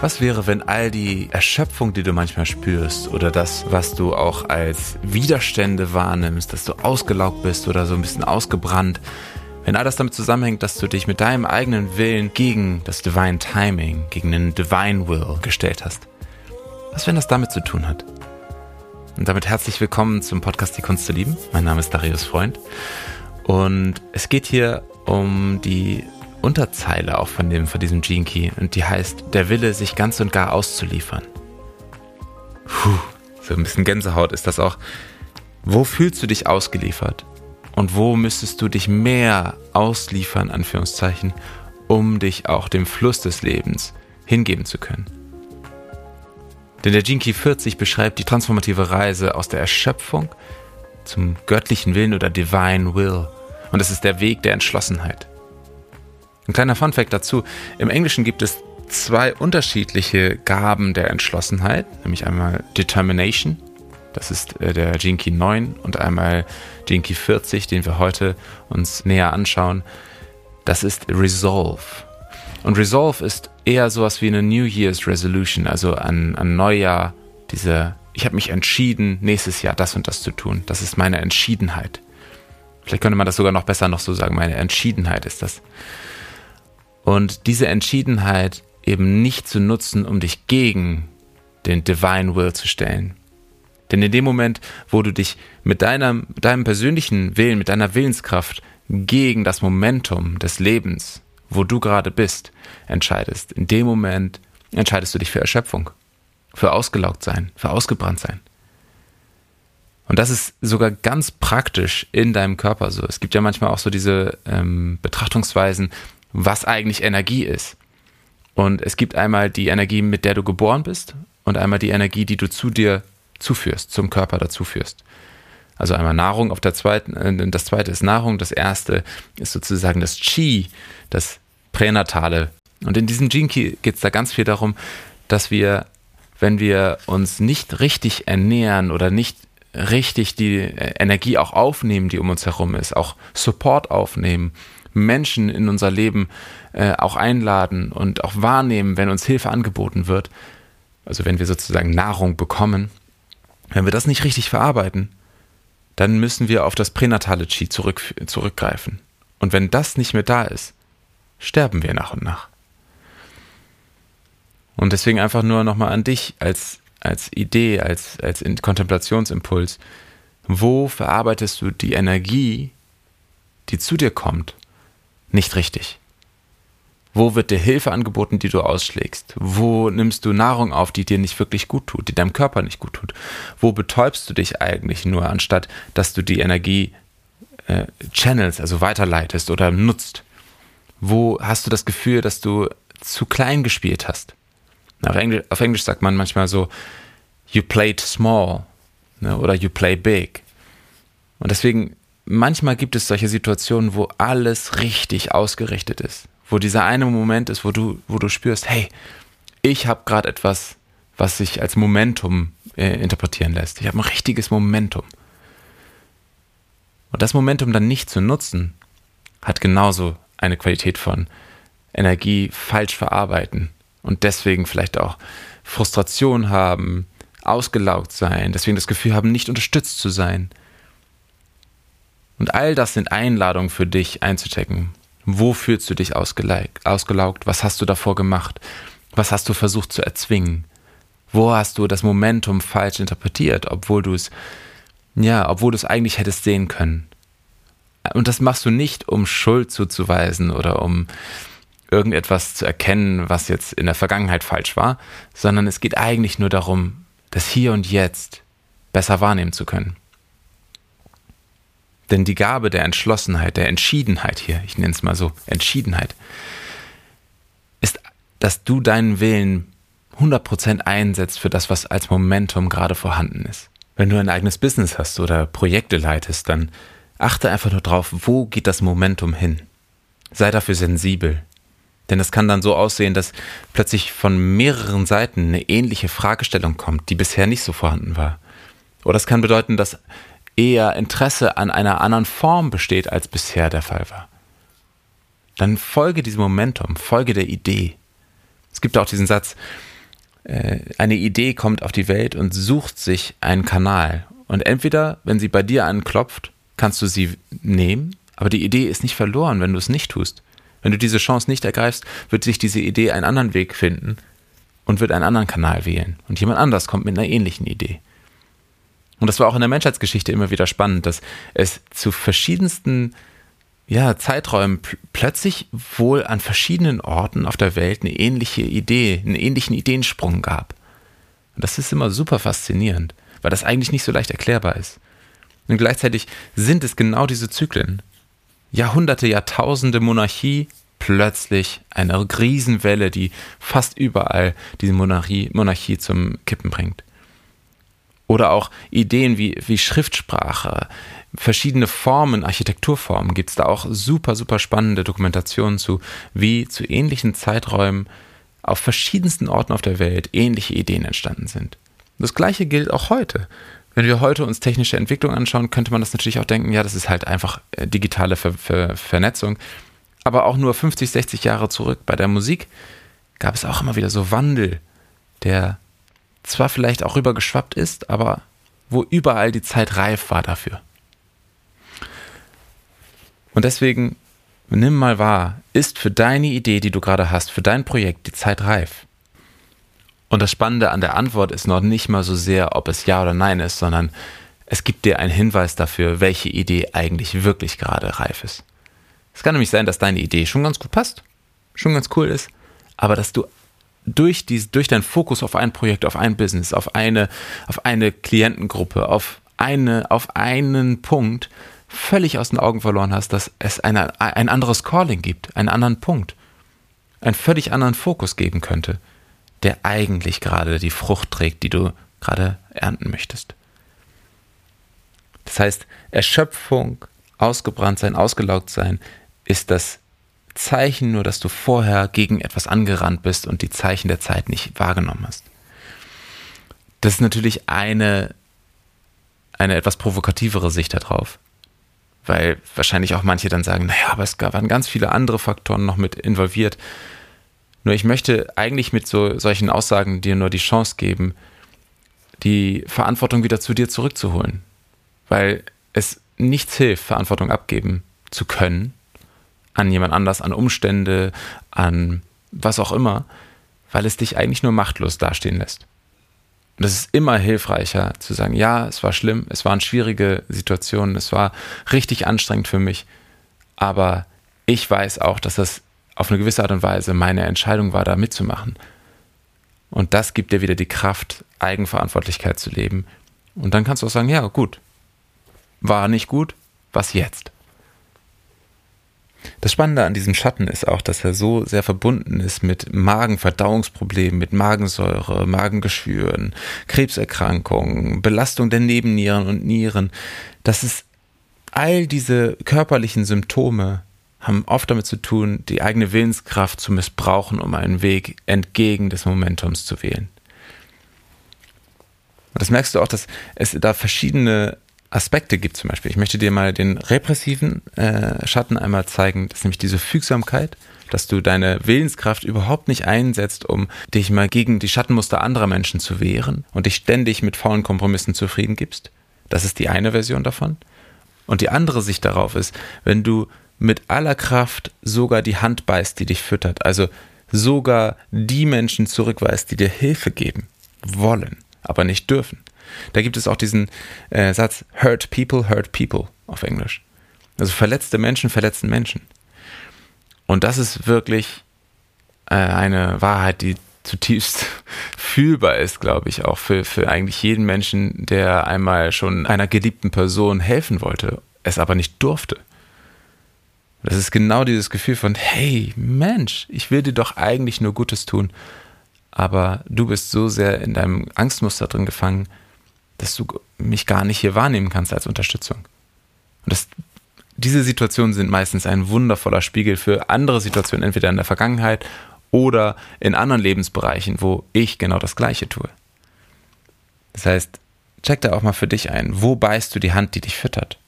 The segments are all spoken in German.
Was wäre, wenn all die Erschöpfung, die du manchmal spürst, oder das, was du auch als Widerstände wahrnimmst, dass du ausgelaugt bist oder so ein bisschen ausgebrannt, wenn all das damit zusammenhängt, dass du dich mit deinem eigenen Willen gegen das Divine Timing, gegen den Divine Will gestellt hast? Was, wenn das damit zu tun hat? Und damit herzlich willkommen zum Podcast Die Kunst zu lieben. Mein Name ist Darius Freund. Und es geht hier um die Unterzeile auch von, dem, von diesem Gene Key und die heißt, der Wille, sich ganz und gar auszuliefern. Puh, so ein bisschen Gänsehaut ist das auch. Wo fühlst du dich ausgeliefert? Und wo müsstest du dich mehr ausliefern, Anführungszeichen, um dich auch dem Fluss des Lebens hingeben zu können? Denn der Gene Key 40 beschreibt die transformative Reise aus der Erschöpfung zum göttlichen Willen oder Divine Will. Und es ist der Weg der Entschlossenheit. Ein kleiner Funfact dazu. Im Englischen gibt es zwei unterschiedliche Gaben der Entschlossenheit, nämlich einmal Determination, das ist äh, der Gene Key 9 und einmal Gene Key 40, den wir heute uns näher anschauen. Das ist Resolve. Und Resolve ist eher sowas wie eine New Year's Resolution, also an, an Neujahr, diese, ich habe mich entschieden, nächstes Jahr das und das zu tun. Das ist meine Entschiedenheit. Vielleicht könnte man das sogar noch besser noch so sagen, meine Entschiedenheit ist das. Und diese Entschiedenheit eben nicht zu nutzen, um dich gegen den Divine Will zu stellen. Denn in dem Moment, wo du dich mit deinem, deinem persönlichen Willen, mit deiner Willenskraft gegen das Momentum des Lebens, wo du gerade bist, entscheidest, in dem Moment entscheidest du dich für Erschöpfung, für ausgelaugt sein, für ausgebrannt sein. Und das ist sogar ganz praktisch in deinem Körper so. Es gibt ja manchmal auch so diese ähm, Betrachtungsweisen, was eigentlich Energie ist. Und es gibt einmal die Energie, mit der du geboren bist und einmal die Energie, die du zu dir zuführst, zum Körper dazuführst. Also einmal Nahrung auf der zweiten, äh, das zweite ist Nahrung, das erste ist sozusagen das Chi, das Pränatale. Und in diesem Key geht es da ganz viel darum, dass wir, wenn wir uns nicht richtig ernähren oder nicht richtig die äh, Energie auch aufnehmen, die um uns herum ist, auch Support aufnehmen, Menschen in unser Leben äh, auch einladen und auch wahrnehmen, wenn uns Hilfe angeboten wird, also wenn wir sozusagen Nahrung bekommen, wenn wir das nicht richtig verarbeiten, dann müssen wir auf das pränatale Chi zurück, zurückgreifen. Und wenn das nicht mehr da ist, sterben wir nach und nach. Und deswegen einfach nur nochmal an dich als, als Idee, als, als Kontemplationsimpuls. Wo verarbeitest du die Energie, die zu dir kommt, nicht richtig? Wo wird dir Hilfe angeboten, die du ausschlägst? Wo nimmst du Nahrung auf, die dir nicht wirklich gut tut, die deinem Körper nicht gut tut? Wo betäubst du dich eigentlich nur, anstatt dass du die Energie äh, channels, also weiterleitest oder nutzt? Wo hast du das Gefühl, dass du zu klein gespielt hast? Auf Englisch, auf Englisch sagt man manchmal so, you played small ne, oder you play big. Und deswegen manchmal gibt es solche Situationen, wo alles richtig ausgerichtet ist, wo dieser eine Moment ist, wo du, wo du spürst, hey, ich habe gerade etwas, was sich als Momentum äh, interpretieren lässt. Ich habe ein richtiges Momentum. Und das Momentum dann nicht zu nutzen, hat genauso eine Qualität von Energie falsch verarbeiten und deswegen vielleicht auch Frustration haben, ausgelaugt sein, deswegen das Gefühl haben, nicht unterstützt zu sein. Und all das sind Einladungen für dich einzuchecken. Wo fühlst du dich ausgelaugt? Was hast du davor gemacht? Was hast du versucht zu erzwingen? Wo hast du das Momentum falsch interpretiert, obwohl du es, ja, obwohl du es eigentlich hättest sehen können? Und das machst du nicht, um Schuld zuzuweisen oder um irgendetwas zu erkennen, was jetzt in der Vergangenheit falsch war, sondern es geht eigentlich nur darum, das Hier und Jetzt besser wahrnehmen zu können. Denn die Gabe der Entschlossenheit, der Entschiedenheit hier, ich nenne es mal so, Entschiedenheit, ist, dass du deinen Willen 100% einsetzt für das, was als Momentum gerade vorhanden ist. Wenn du ein eigenes Business hast oder Projekte leitest, dann achte einfach nur drauf, wo geht das Momentum hin. Sei dafür sensibel. Denn es kann dann so aussehen, dass plötzlich von mehreren Seiten eine ähnliche Fragestellung kommt, die bisher nicht so vorhanden war. Oder es kann bedeuten, dass eher Interesse an einer anderen Form besteht, als bisher der Fall war. Dann folge diesem Momentum, folge der Idee, Es gibt auch diesen Satz, äh, eine Idee kommt auf die Welt und sucht sich einen Kanal. Und entweder, wenn sie bei dir anklopft, kannst du sie nehmen, aber die Idee ist nicht verloren, wenn du es nicht tust. Wenn du diese Chance nicht ergreifst, wird sich diese Idee einen anderen Weg finden und wird einen anderen Kanal wählen. Und jemand anders kommt mit einer ähnlichen Idee. Und das war auch in der Menschheitsgeschichte immer wieder spannend, dass es zu verschiedensten ja, Zeiträumen pl plötzlich wohl an verschiedenen Orten auf der Welt eine ähnliche Idee, einen ähnlichen Ideensprung gab. Und das ist immer super faszinierend, weil das eigentlich nicht so leicht erklärbar ist. Und gleichzeitig sind es genau diese Zyklen. Jahrhunderte, Jahrtausende Monarchie, plötzlich eine Riesenwelle, die fast überall diese Monarchie, Monarchie zum Kippen bringt. Oder auch Ideen wie, wie Schriftsprache, verschiedene Formen, Architekturformen gibt es da auch super, super spannende Dokumentationen zu, wie zu ähnlichen Zeiträumen auf verschiedensten Orten auf der Welt ähnliche Ideen entstanden sind. Das gleiche gilt auch heute. Wenn wir heute uns technische Entwicklung anschauen, könnte man das natürlich auch denken, ja, das ist halt einfach äh, digitale Ver Ver Vernetzung. Aber auch nur 50, 60 Jahre zurück bei der Musik gab es auch immer wieder so Wandel, der zwar vielleicht auch rübergeschwappt ist, aber wo überall die Zeit reif war dafür. Und deswegen nimm mal wahr, ist für deine Idee, die du gerade hast, für dein Projekt die Zeit reif? Und das Spannende an der Antwort ist noch nicht mal so sehr, ob es ja oder nein ist, sondern es gibt dir einen Hinweis dafür, welche Idee eigentlich wirklich gerade reif ist. Es kann nämlich sein, dass deine Idee schon ganz gut passt, schon ganz cool ist, aber dass du durch, die, durch deinen Fokus auf ein Projekt, auf ein Business, auf eine, auf eine Klientengruppe, auf, eine, auf einen Punkt völlig aus den Augen verloren hast, dass es eine, ein anderes Calling gibt, einen anderen Punkt, einen völlig anderen Fokus geben könnte, der eigentlich gerade die Frucht trägt, die du gerade ernten möchtest. Das heißt, Erschöpfung, ausgebrannt sein, ausgelaugt sein, ist das Zeichen nur, dass du vorher gegen etwas angerannt bist und die Zeichen der Zeit nicht wahrgenommen hast. Das ist natürlich eine, eine etwas provokativere Sicht darauf, weil wahrscheinlich auch manche dann sagen, naja, aber es waren ganz viele andere Faktoren noch mit involviert. Nur ich möchte eigentlich mit so solchen Aussagen dir nur die Chance geben, die Verantwortung wieder zu dir zurückzuholen, weil es nichts hilft, Verantwortung abgeben zu können, an jemand anders, an Umstände, an was auch immer, weil es dich eigentlich nur machtlos dastehen lässt. Und es ist immer hilfreicher zu sagen, ja, es war schlimm, es waren schwierige Situationen, es war richtig anstrengend für mich, aber ich weiß auch, dass das auf eine gewisse Art und Weise meine Entscheidung war, da mitzumachen. Und das gibt dir wieder die Kraft, Eigenverantwortlichkeit zu leben. Und dann kannst du auch sagen, ja, gut, war nicht gut, was jetzt? Das Spannende an diesem Schatten ist auch, dass er so sehr verbunden ist mit Magenverdauungsproblemen, mit Magensäure, Magengeschwüren, Krebserkrankungen, Belastung der Nebennieren und Nieren. Das ist all diese körperlichen Symptome haben oft damit zu tun, die eigene Willenskraft zu missbrauchen, um einen Weg entgegen des Momentums zu wählen. Und das merkst du auch, dass es da verschiedene Aspekte gibt zum Beispiel. Ich möchte dir mal den repressiven äh, Schatten einmal zeigen. Das ist nämlich diese Fügsamkeit, dass du deine Willenskraft überhaupt nicht einsetzt, um dich mal gegen die Schattenmuster anderer Menschen zu wehren und dich ständig mit faulen Kompromissen zufrieden gibst. Das ist die eine Version davon. Und die andere Sicht darauf ist, wenn du mit aller Kraft sogar die Hand beißt, die dich füttert, also sogar die Menschen zurückweist, die dir Hilfe geben wollen, aber nicht dürfen da gibt es auch diesen äh, Satz, hurt people, hurt people auf Englisch. Also verletzte Menschen verletzen Menschen. Und das ist wirklich äh, eine Wahrheit, die zutiefst fühlbar ist, glaube ich, auch für, für eigentlich jeden Menschen, der einmal schon einer geliebten Person helfen wollte, es aber nicht durfte. Das ist genau dieses Gefühl von, hey Mensch, ich will dir doch eigentlich nur Gutes tun, aber du bist so sehr in deinem Angstmuster drin gefangen, dass du mich gar nicht hier wahrnehmen kannst als Unterstützung. Und das, diese Situationen sind meistens ein wundervoller Spiegel für andere Situationen, entweder in der Vergangenheit oder in anderen Lebensbereichen, wo ich genau das Gleiche tue. Das heißt, check da auch mal für dich ein. Wo beißt du die Hand, die dich füttert?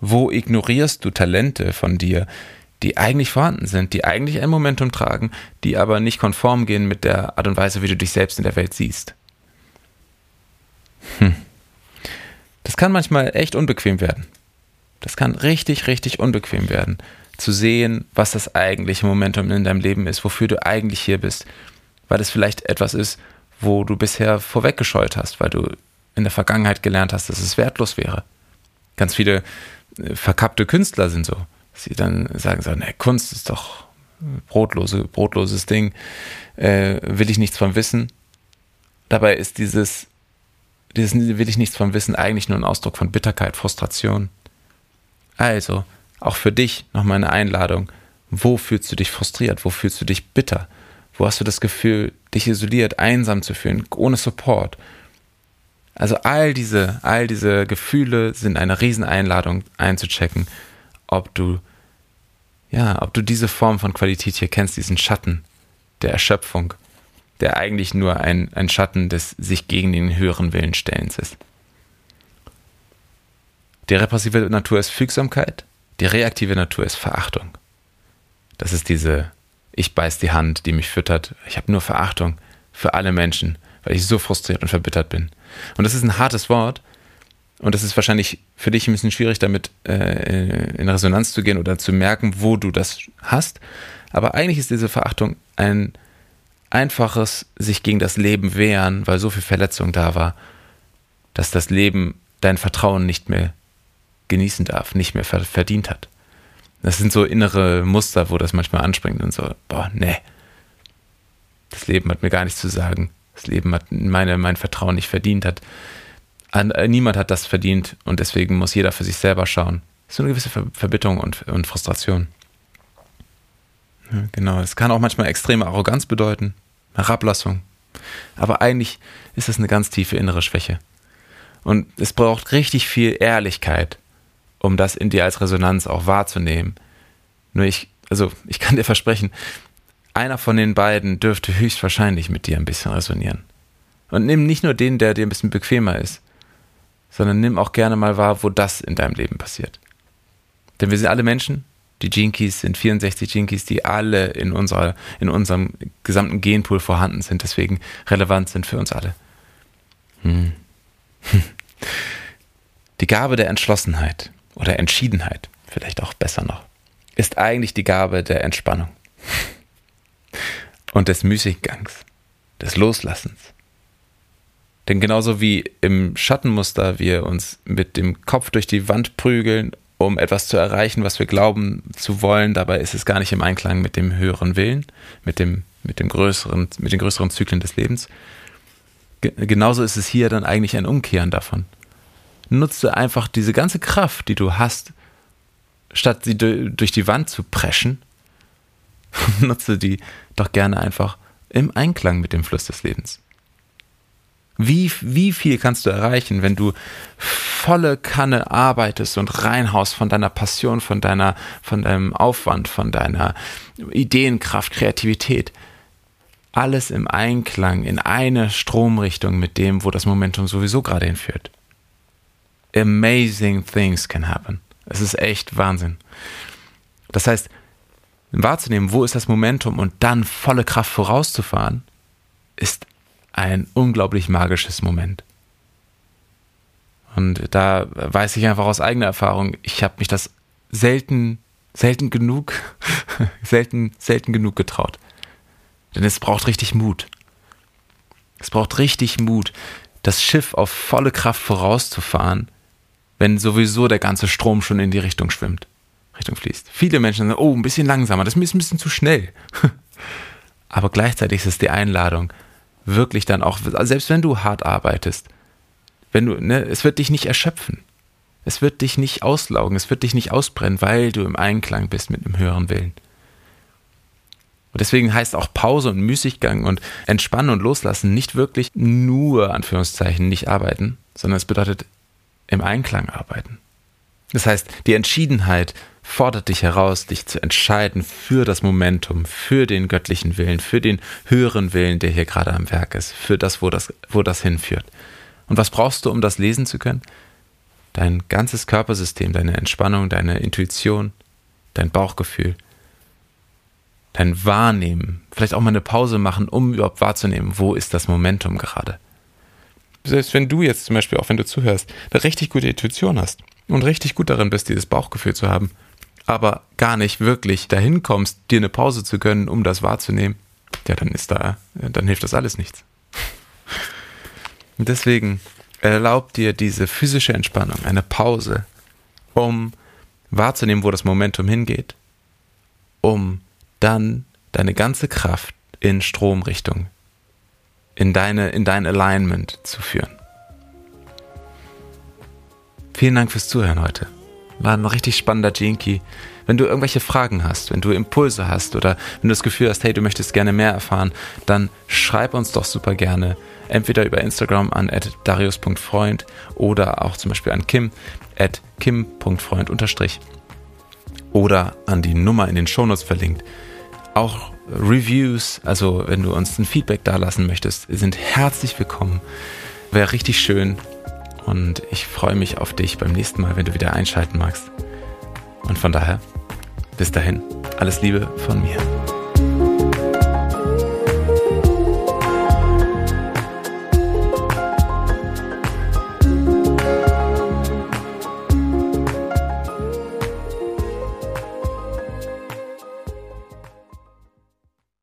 Wo ignorierst du Talente von dir, die eigentlich vorhanden sind, die eigentlich ein Momentum tragen, die aber nicht konform gehen mit der Art und Weise, wie du dich selbst in der Welt siehst. Hm. Das kann manchmal echt unbequem werden. Das kann richtig, richtig unbequem werden, zu sehen, was das eigentliche Momentum in deinem Leben ist, wofür du eigentlich hier bist, weil es vielleicht etwas ist, wo du bisher vorweggescheut hast, weil du in der Vergangenheit gelernt hast, dass es wertlos wäre. Ganz viele äh, verkappte Künstler sind so. Sie dann sagen so, ne, Kunst ist doch brotlose, brotloses Ding, äh, will ich nichts von wissen. Dabei ist dieses, dieses will ich nichts von wissen eigentlich nur ein Ausdruck von Bitterkeit, Frustration. Also, auch für dich nochmal eine Einladung. Wo fühlst du dich frustriert? Wo fühlst du dich bitter? Wo hast du das Gefühl, dich isoliert, einsam zu fühlen, ohne Support? Also all diese, all diese Gefühle sind eine Rieseneinladung einzuchecken, ob du, ja, ob du diese Form von Qualität hier kennst, diesen Schatten der Erschöpfung, der eigentlich nur ein, ein Schatten des sich gegen den höheren Willen stellens ist. Die repressive Natur ist Fügsamkeit, die reaktive Natur ist Verachtung. Das ist diese, ich beiß die Hand, die mich füttert. Ich habe nur Verachtung für alle Menschen, weil ich so frustriert und verbittert bin. Und das ist ein hartes Wort. Und das ist wahrscheinlich für dich ein bisschen schwierig, damit äh, in Resonanz zu gehen oder zu merken, wo du das hast. Aber eigentlich ist diese Verachtung ein einfaches sich gegen das Leben wehren, weil so viel Verletzung da war, dass das Leben dein Vertrauen nicht mehr genießen darf, nicht mehr verdient hat. Das sind so innere Muster, wo das manchmal anspringt und so, boah, nee. Das Leben hat mir gar nichts zu sagen. Das Leben hat meine, mein Vertrauen nicht verdient. Hat, äh, niemand hat das verdient und deswegen muss jeder für sich selber schauen. Das ist so eine gewisse Verbitterung und, und Frustration. Ja, genau, es kann auch manchmal extreme Arroganz bedeuten, Herablassung. Aber eigentlich ist es eine ganz tiefe innere Schwäche. Und es braucht richtig viel Ehrlichkeit, um das in dir als Resonanz auch wahrzunehmen. Nur ich, also ich kann dir versprechen, einer von den beiden dürfte höchstwahrscheinlich mit dir ein bisschen resonieren. Und nimm nicht nur den, der dir ein bisschen bequemer ist, sondern nimm auch gerne mal wahr, wo das in deinem Leben passiert. Denn wir sind alle Menschen, die Jinkies sind 64 Jinkies, die alle in, unserer, in unserem gesamten Genpool vorhanden sind, deswegen relevant sind für uns alle. Hm. Die Gabe der Entschlossenheit oder Entschiedenheit, vielleicht auch besser noch, ist eigentlich die Gabe der Entspannung und des Müßiggangs, des Loslassens. Denn genauso wie im Schattenmuster wir uns mit dem Kopf durch die Wand prügeln, um etwas zu erreichen, was wir glauben zu wollen, dabei ist es gar nicht im Einklang mit dem höheren Willen, mit dem, mit dem größeren, mit den größeren Zyklen des Lebens. Genauso ist es hier dann eigentlich ein Umkehren davon nutze einfach diese ganze Kraft, die du hast, statt sie durch die Wand zu preschen, nutze die doch gerne einfach im Einklang mit dem Fluss des Lebens. Wie, wie viel kannst du erreichen, wenn du volle Kanne arbeitest und reinhaust von deiner Passion, von deiner, von deinem Aufwand, von deiner Ideenkraft, Kreativität? Alles im Einklang, in eine Stromrichtung mit dem, wo das Momentum sowieso gerade hinführt amazing things can happen. Es ist echt Wahnsinn. Das heißt, wahrzunehmen, wo ist das Momentum und dann volle Kraft vorauszufahren, ist ein unglaublich magisches Moment. Und da weiß ich einfach aus eigener Erfahrung, ich habe mich das selten, selten genug, selten, selten genug getraut. Denn es braucht richtig Mut. Es braucht richtig Mut, das Schiff auf volle Kraft vorauszufahren wenn sowieso der ganze Strom schon in die Richtung schwimmt, Richtung fließt. Viele Menschen sagen, oh, ein bisschen langsamer, das ist ein bisschen zu schnell. Aber gleichzeitig ist es die Einladung, wirklich dann auch, selbst wenn du hart arbeitest, wenn du, ne, es wird dich nicht erschöpfen. Es wird dich nicht auslaugen, es wird dich nicht ausbrennen, weil du im Einklang bist mit einem höheren Willen. Und deswegen heißt auch Pause und Müßiggang und Entspannen und Loslassen nicht wirklich nur, Anführungszeichen, nicht arbeiten, sondern es bedeutet im Einklang arbeiten. Das heißt, die Entschiedenheit fordert dich heraus, dich zu entscheiden für das Momentum, für den göttlichen Willen, für den höheren Willen, der hier gerade am Werk ist, für das, wo das, wo das hinführt. Und was brauchst du, um das lesen zu können? Dein ganzes Körpersystem, deine Entspannung, deine Intuition, dein Bauchgefühl, dein Wahrnehmen, vielleicht auch mal eine Pause machen, um überhaupt wahrzunehmen, wo ist das Momentum gerade. Selbst wenn du jetzt zum Beispiel, auch wenn du zuhörst, eine richtig gute Intuition hast und richtig gut darin bist, dieses Bauchgefühl zu haben, aber gar nicht wirklich dahin kommst, dir eine Pause zu gönnen, um das wahrzunehmen, ja, dann ist da, dann hilft das alles nichts. Und deswegen erlaubt dir diese physische Entspannung, eine Pause, um wahrzunehmen, wo das Momentum hingeht, um dann deine ganze Kraft in Stromrichtung, in deine, in dein Alignment zu führen. Vielen Dank fürs Zuhören heute. War ein richtig spannender Jinky. Wenn du irgendwelche Fragen hast, wenn du Impulse hast oder wenn du das Gefühl hast, hey, du möchtest gerne mehr erfahren, dann schreib uns doch super gerne. Entweder über Instagram an darius.freund oder auch zum Beispiel an kim at kim.freund oder an die Nummer in den Shownotes verlinkt. Auch Reviews, also wenn du uns ein Feedback dalassen möchtest, sind herzlich willkommen. Wäre richtig schön. Und ich freue mich auf dich beim nächsten Mal, wenn du wieder einschalten magst. Und von daher, bis dahin, alles Liebe von mir.